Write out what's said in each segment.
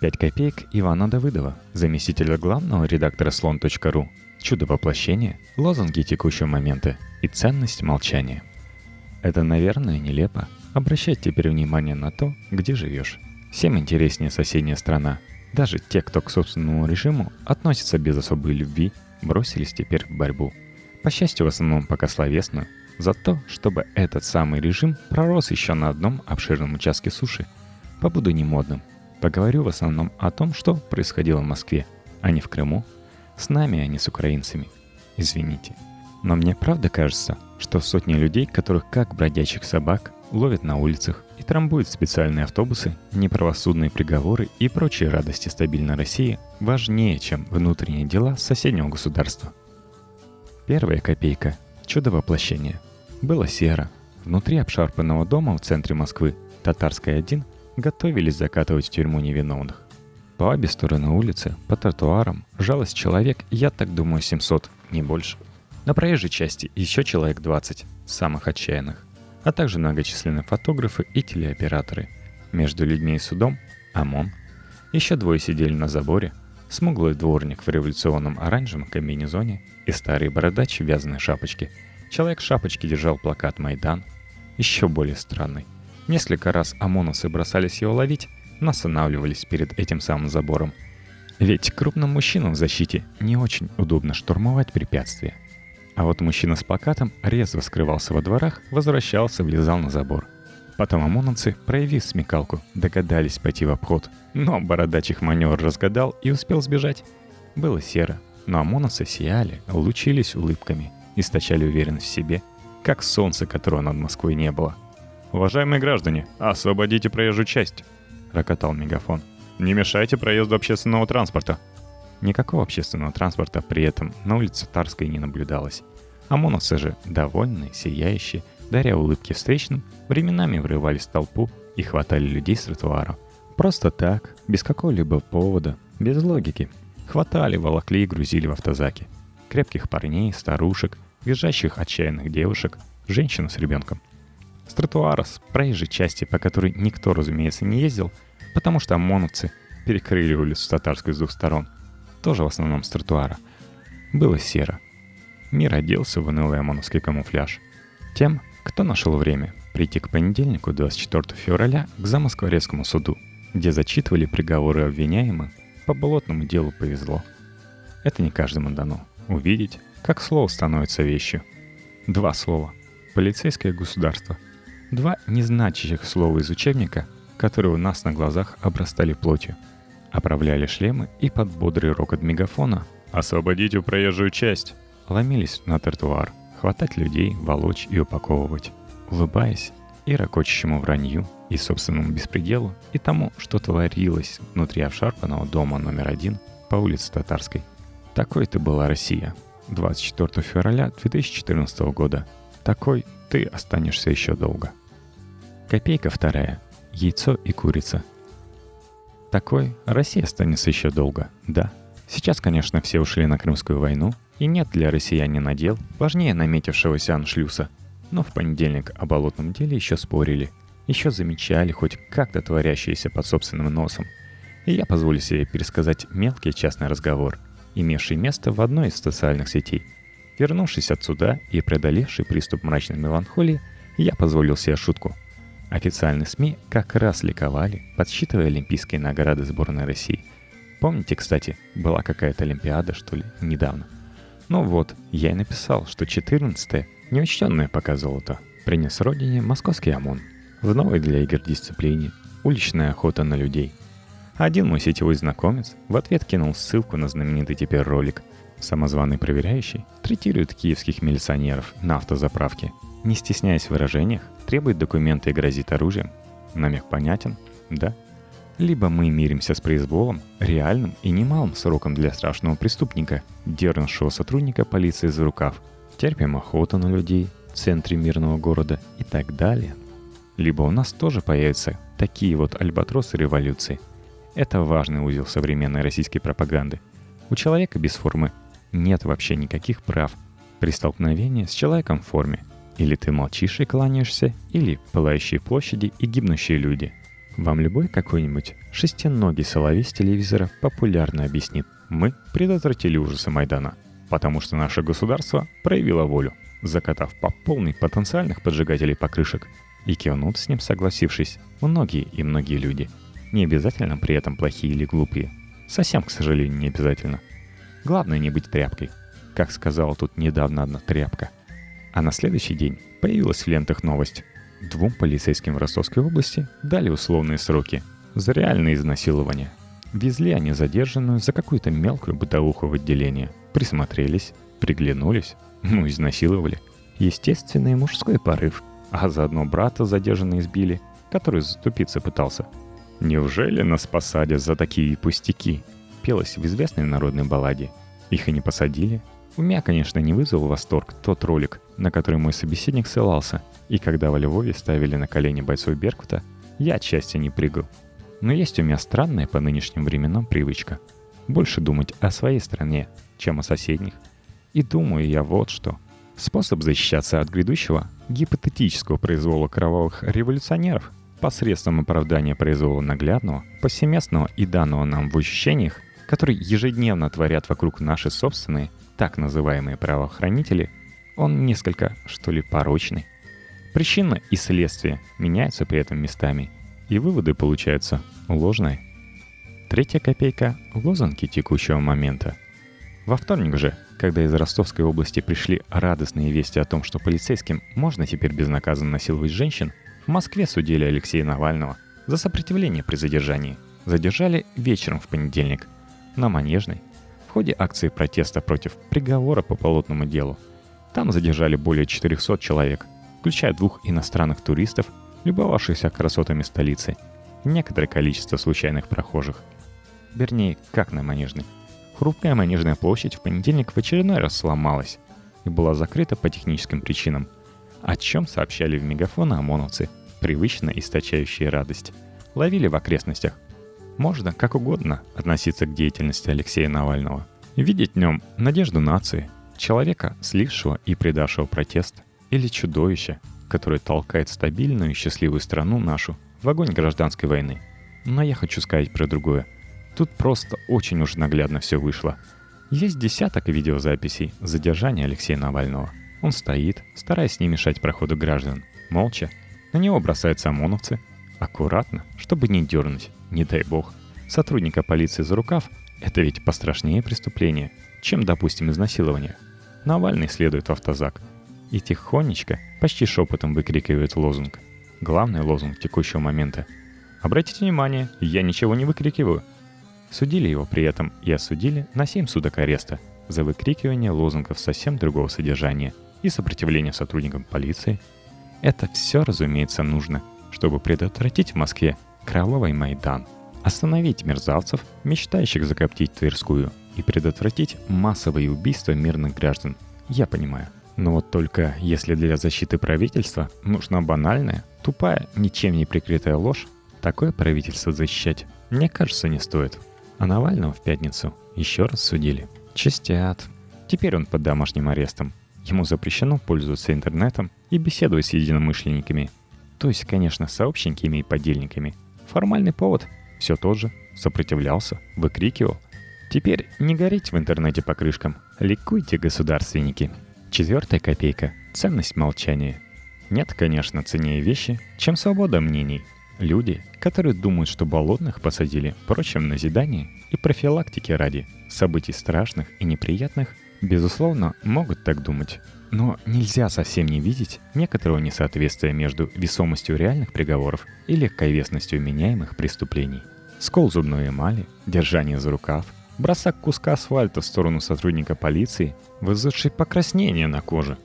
5 копеек Ивана Давыдова, заместителя главного редактора слон.ру. Чудо воплощения, лозунги текущего момента и ценность молчания. Это, наверное, нелепо. Обращать теперь внимание на то, где живешь. Всем интереснее соседняя страна. Даже те, кто к собственному режиму относится без особой любви, бросились теперь в борьбу. По счастью, в основном пока словесную, за то, чтобы этот самый режим пророс еще на одном обширном участке суши. Побуду не модным – Поговорю в основном о том, что происходило в Москве, а не в Крыму. С нами, а не с украинцами. Извините. Но мне правда кажется, что сотни людей, которых как бродячих собак, ловят на улицах и трамбуют специальные автобусы, неправосудные приговоры и прочие радости стабильной России важнее, чем внутренние дела соседнего государства. Первая копейка – чудо воплощения. Было серо. Внутри обшарпанного дома в центре Москвы, Татарской 1, готовились закатывать в тюрьму невиновных. По обе стороны улицы, по тротуарам, жалось человек, я так думаю, 700, не больше. На проезжей части еще человек 20, самых отчаянных, а также многочисленные фотографы и телеоператоры. Между людьми и судом – ОМОН. Еще двое сидели на заборе, смуглый дворник в революционном оранжевом комбинезоне и старый бородач в вязаной шапочке. Человек в шапочке держал плакат «Майдан», еще более странный. Несколько раз ОМОНовцы бросались его ловить, но останавливались перед этим самым забором. Ведь крупным мужчинам в защите не очень удобно штурмовать препятствия. А вот мужчина с плакатом резво скрывался во дворах, возвращался, влезал на забор. Потом ОМОНовцы, проявив смекалку, догадались пойти в обход. Но бородач их маневр разгадал и успел сбежать. Было серо, но ОМОНовцы сияли, лучились улыбками, источали уверенность в себе, как солнце, которого над Москвой не было – «Уважаемые граждане, освободите проезжую часть!» — рокотал мегафон. «Не мешайте проезду общественного транспорта!» Никакого общественного транспорта при этом на улице Тарской не наблюдалось. ОМОНовцы же, довольные, сияющие, даря улыбки встречным, временами врывались в толпу и хватали людей с тротуара. Просто так, без какого-либо повода, без логики. Хватали, волокли и грузили в автозаки. Крепких парней, старушек, визжащих отчаянных девушек, женщин с ребенком – с тротуара, с проезжей части, по которой никто, разумеется, не ездил, потому что ОМОНовцы перекрыли улицу Татарскую с двух сторон. Тоже в основном с тротуара. Было серо. Мир оделся в унылый ОМОНовский камуфляж. Тем, кто нашел время прийти к понедельнику 24 февраля к Замоскворецкому суду, где зачитывали приговоры обвиняемых, по болотному делу повезло. Это не каждому дано. Увидеть, как слово становится вещью. Два слова. Полицейское государство – Два незначащих слова из учебника, которые у нас на глазах обрастали плотью. Оправляли шлемы и под бодрый рокот мегафона «Освободите проезжую часть!» ломились на тротуар, хватать людей, волочь и упаковывать. Улыбаясь и ракочущему вранью, и собственному беспределу, и тому, что творилось внутри обшарпанного дома номер один по улице Татарской. Такой-то была Россия. 24 февраля 2014 года. Такой ты останешься еще долго. Копейка вторая. Яйцо и курица. Такой Россия останется еще долго, да. Сейчас, конечно, все ушли на Крымскую войну, и нет для россиянина дел важнее наметившегося аншлюса. Но в понедельник о болотном деле еще спорили, еще замечали хоть как-то творящееся под собственным носом. И я позволю себе пересказать мелкий частный разговор, имевший место в одной из социальных сетей. Вернувшись отсюда и преодолевший приступ мрачной меланхолии, я позволил себе шутку – Официальные СМИ как раз ликовали, подсчитывая олимпийские награды сборной России. Помните, кстати, была какая-то Олимпиада, что ли, недавно? Ну вот, я и написал, что 14-е, неучтенное пока золото, принес родине московский ОМОН. В новой для игр дисциплине уличная охота на людей. Один мой сетевой знакомец в ответ кинул ссылку на знаменитый теперь ролик. Самозваный проверяющий третирует киевских милиционеров на автозаправке – не стесняясь в выражениях, требует документы и грозит оружием. Намек понятен? Да. Либо мы миримся с произволом, реальным и немалым сроком для страшного преступника, дернувшего сотрудника полиции за рукав, терпим охоту на людей в центре мирного города и так далее. Либо у нас тоже появятся такие вот альбатросы революции. Это важный узел современной российской пропаганды. У человека без формы нет вообще никаких прав. При столкновении с человеком в форме – или ты молчишь и кланяешься, или пылающие площади и гибнущие люди. Вам любой какой-нибудь шестиногий соловей с телевизора популярно объяснит. Мы предотвратили ужасы Майдана, потому что наше государство проявило волю, закатав по полной потенциальных поджигателей покрышек. И кивнут с ним, согласившись, многие и многие люди. Не обязательно при этом плохие или глупые. Совсем, к сожалению, не обязательно. Главное не быть тряпкой. Как сказала тут недавно одна тряпка. А на следующий день появилась в лентах новость. Двум полицейским в Ростовской области дали условные сроки за реальное изнасилование. Везли они задержанную за какую-то мелкую бытовуху в отделение. Присмотрелись, приглянулись, ну, изнасиловали. Естественный мужской порыв. А заодно брата задержанные избили, который заступиться пытался. «Неужели нас посадят за такие пустяки?» Пелось в известной народной балладе. Их и не посадили. У меня, конечно, не вызвал восторг тот ролик, на который мой собеседник ссылался – и когда во Львове ставили на колени бойцов Беркута, я от не прыгал. Но есть у меня странная по нынешним временам привычка. Больше думать о своей стране, чем о соседних. И думаю я вот что. Способ защищаться от грядущего гипотетического произвола кровавых революционеров посредством оправдания произвола наглядного, повсеместного и данного нам в ощущениях, которые ежедневно творят вокруг наши собственные, так называемые правоохранители, он несколько, что ли, порочный. Причина и следствие меняются при этом местами, и выводы получаются ложные. Третья копейка – лозунги текущего момента. Во вторник же, когда из Ростовской области пришли радостные вести о том, что полицейским можно теперь безнаказанно насиловать женщин, в Москве судили Алексея Навального за сопротивление при задержании. Задержали вечером в понедельник на Манежной ходе акции протеста против приговора по полотному делу. Там задержали более 400 человек – включая двух иностранных туристов, любовавшихся красотами столицы, и некоторое количество случайных прохожих. Вернее, как на Манежной. Хрупкая Манежная площадь в понедельник в очередной раз сломалась и была закрыта по техническим причинам, о чем сообщали в мегафон ОМОНовцы, привычно источающие радость. Ловили в окрестностях. Можно как угодно относиться к деятельности Алексея Навального. Видеть в нем надежду нации, человека, слившего и предавшего протест – или чудовище, которое толкает стабильную и счастливую страну нашу в огонь гражданской войны. Но я хочу сказать про другое. Тут просто очень уж наглядно все вышло. Есть десяток видеозаписей задержания Алексея Навального. Он стоит, стараясь не мешать проходу граждан. Молча. На него бросаются ОМОНовцы. Аккуратно, чтобы не дернуть, не дай бог. Сотрудника полиции за рукав – это ведь пострашнее преступление, чем, допустим, изнасилование. Навальный следует в автозак – и тихонечко, почти шепотом выкрикивает лозунг. Главный лозунг текущего момента. Обратите внимание, я ничего не выкрикиваю. Судили его при этом и осудили на 7 суток ареста за выкрикивание лозунгов совсем другого содержания и сопротивление сотрудникам полиции. Это все, разумеется, нужно, чтобы предотвратить в Москве кровавый Майдан, остановить мерзавцев, мечтающих закоптить Тверскую, и предотвратить массовые убийства мирных граждан. Я понимаю, но вот только если для защиты правительства нужна банальная, тупая, ничем не прикрытая ложь, такое правительство защищать, мне кажется, не стоит. А Навального в пятницу еще раз судили. Чистят. Теперь он под домашним арестом. Ему запрещено пользоваться интернетом и беседовать с единомышленниками. То есть, конечно, сообщниками и подельниками. Формальный повод – все тот же. Сопротивлялся, выкрикивал. Теперь не горите в интернете по крышкам. Ликуйте, государственники. Четвертая копейка – ценность молчания. Нет, конечно, ценнее вещи, чем свобода мнений. Люди, которые думают, что болотных посадили, прочим назидание и профилактики ради событий страшных и неприятных, безусловно, могут так думать. Но нельзя совсем не видеть некоторого несоответствия между весомостью реальных приговоров и легковесностью меняемых преступлений. Скол зубной эмали, держание за рукав – Бросок куска асфальта в сторону сотрудника полиции, вызвавший покраснение на коже.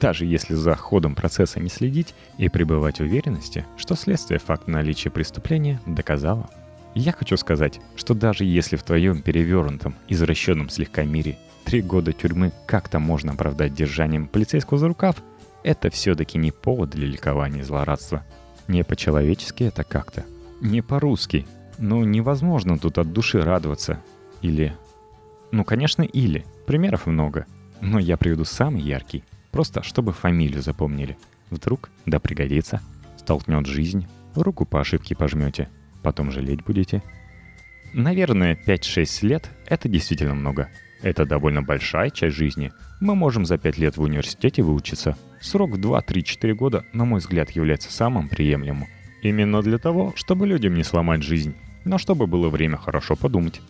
Даже если за ходом процесса не следить и пребывать в уверенности, что следствие факт наличия преступления доказало. Я хочу сказать, что даже если в твоем перевернутом, извращенном слегка мире три года тюрьмы как-то можно оправдать держанием полицейского за рукав, это все-таки не повод для ликования и злорадства. Не по-человечески это как-то. Не по-русски. Ну, невозможно тут от души радоваться, или... Ну, конечно, или. Примеров много. Но я приведу самый яркий. Просто чтобы фамилию запомнили. Вдруг, да пригодится, столкнет жизнь. руку по ошибке пожмете, потом жалеть будете. Наверное, 5-6 лет — это действительно много. Это довольно большая часть жизни. Мы можем за 5 лет в университете выучиться. Срок в 2-3-4 года, на мой взгляд, является самым приемлемым. Именно для того, чтобы людям не сломать жизнь, но чтобы было время хорошо подумать.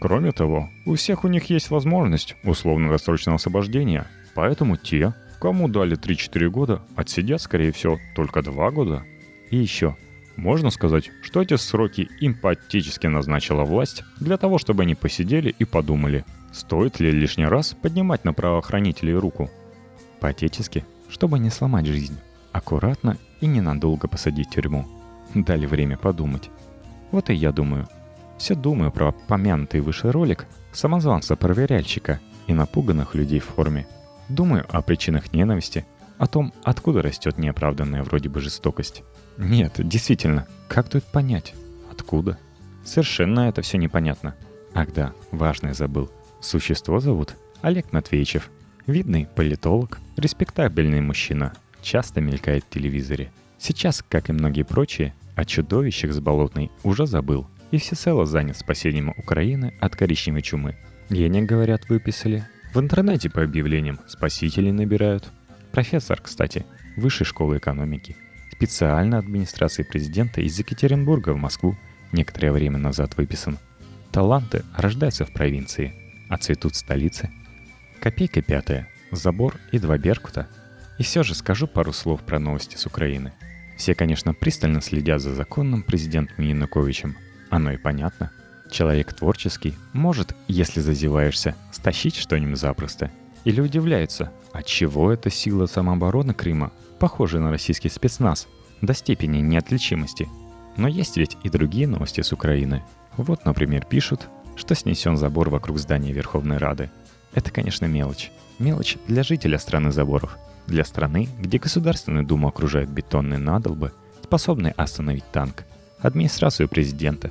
Кроме того, у всех у них есть возможность условно-досрочного освобождения, поэтому те, кому дали 3-4 года, отсидят, скорее всего, только 2 года. И еще, можно сказать, что эти сроки им поотечески назначила власть для того, чтобы они посидели и подумали, стоит ли лишний раз поднимать на правоохранителей руку. Поотечески, чтобы не сломать жизнь, аккуратно и ненадолго посадить в тюрьму. Дали время подумать. Вот и я думаю. Все думаю про помянутый выше ролик самозванца-проверяльщика и напуганных людей в форме. Думаю о причинах ненависти, о том, откуда растет неоправданная вроде бы жестокость. Нет, действительно, как тут понять? Откуда? Совершенно это все непонятно. Ах да, важное забыл. Существо зовут Олег Матвеевичев. Видный политолог, респектабельный мужчина. Часто мелькает в телевизоре. Сейчас, как и многие прочие, о чудовищах с болотной уже забыл. И всецело занят спасением Украины от коричневой чумы. Денег, говорят, выписали. В интернете по объявлениям спасителей набирают. Профессор, кстати, высшей школы экономики – специально администрации президента из Екатеринбурга в Москву некоторое время назад выписан. Таланты рождаются в провинции, а цветут в столице. Копейка пятая, забор и два беркута. И все же скажу пару слов про новости с Украины. Все, конечно, пристально следят за законным президентом Януковичем. Оно и понятно. Человек творческий может, если зазеваешься, стащить что-нибудь запросто. Или удивляются, от чего эта сила самообороны Крыма похожий на российский спецназ, до степени неотличимости. Но есть ведь и другие новости с Украины. Вот, например, пишут, что снесен забор вокруг здания Верховной Рады. Это, конечно, мелочь. Мелочь для жителя страны заборов. Для страны, где Государственную Думу окружают бетонные надолбы, способные остановить танк. Администрацию президента.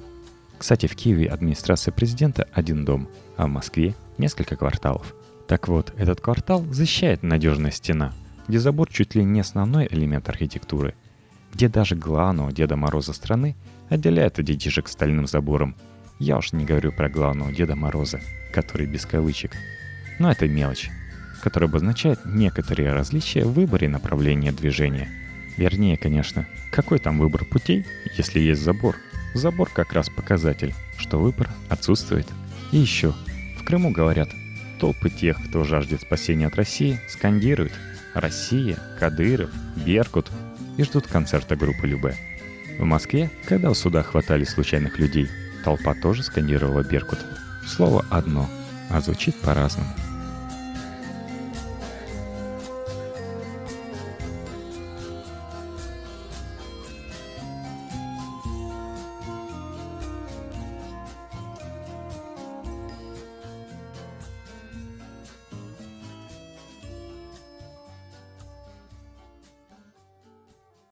Кстати, в Киеве администрация президента один дом, а в Москве несколько кварталов. Так вот, этот квартал защищает надежная стена, где забор чуть ли не основной элемент архитектуры, где даже главного Деда Мороза страны отделяет от детишек стальным забором. Я уж не говорю про главного Деда Мороза, который без кавычек. Но это мелочь, которая обозначает некоторые различия в выборе направления движения. Вернее, конечно, какой там выбор путей, если есть забор? Забор как раз показатель, что выбор отсутствует. И еще, в Крыму говорят, толпы тех, кто жаждет спасения от России, скандируют – Россия, Кадыров, Беркут и ждут концерта группы Любе. В Москве, когда у суда хватали случайных людей, толпа тоже скандировала Беркут. Слово одно, а звучит по-разному.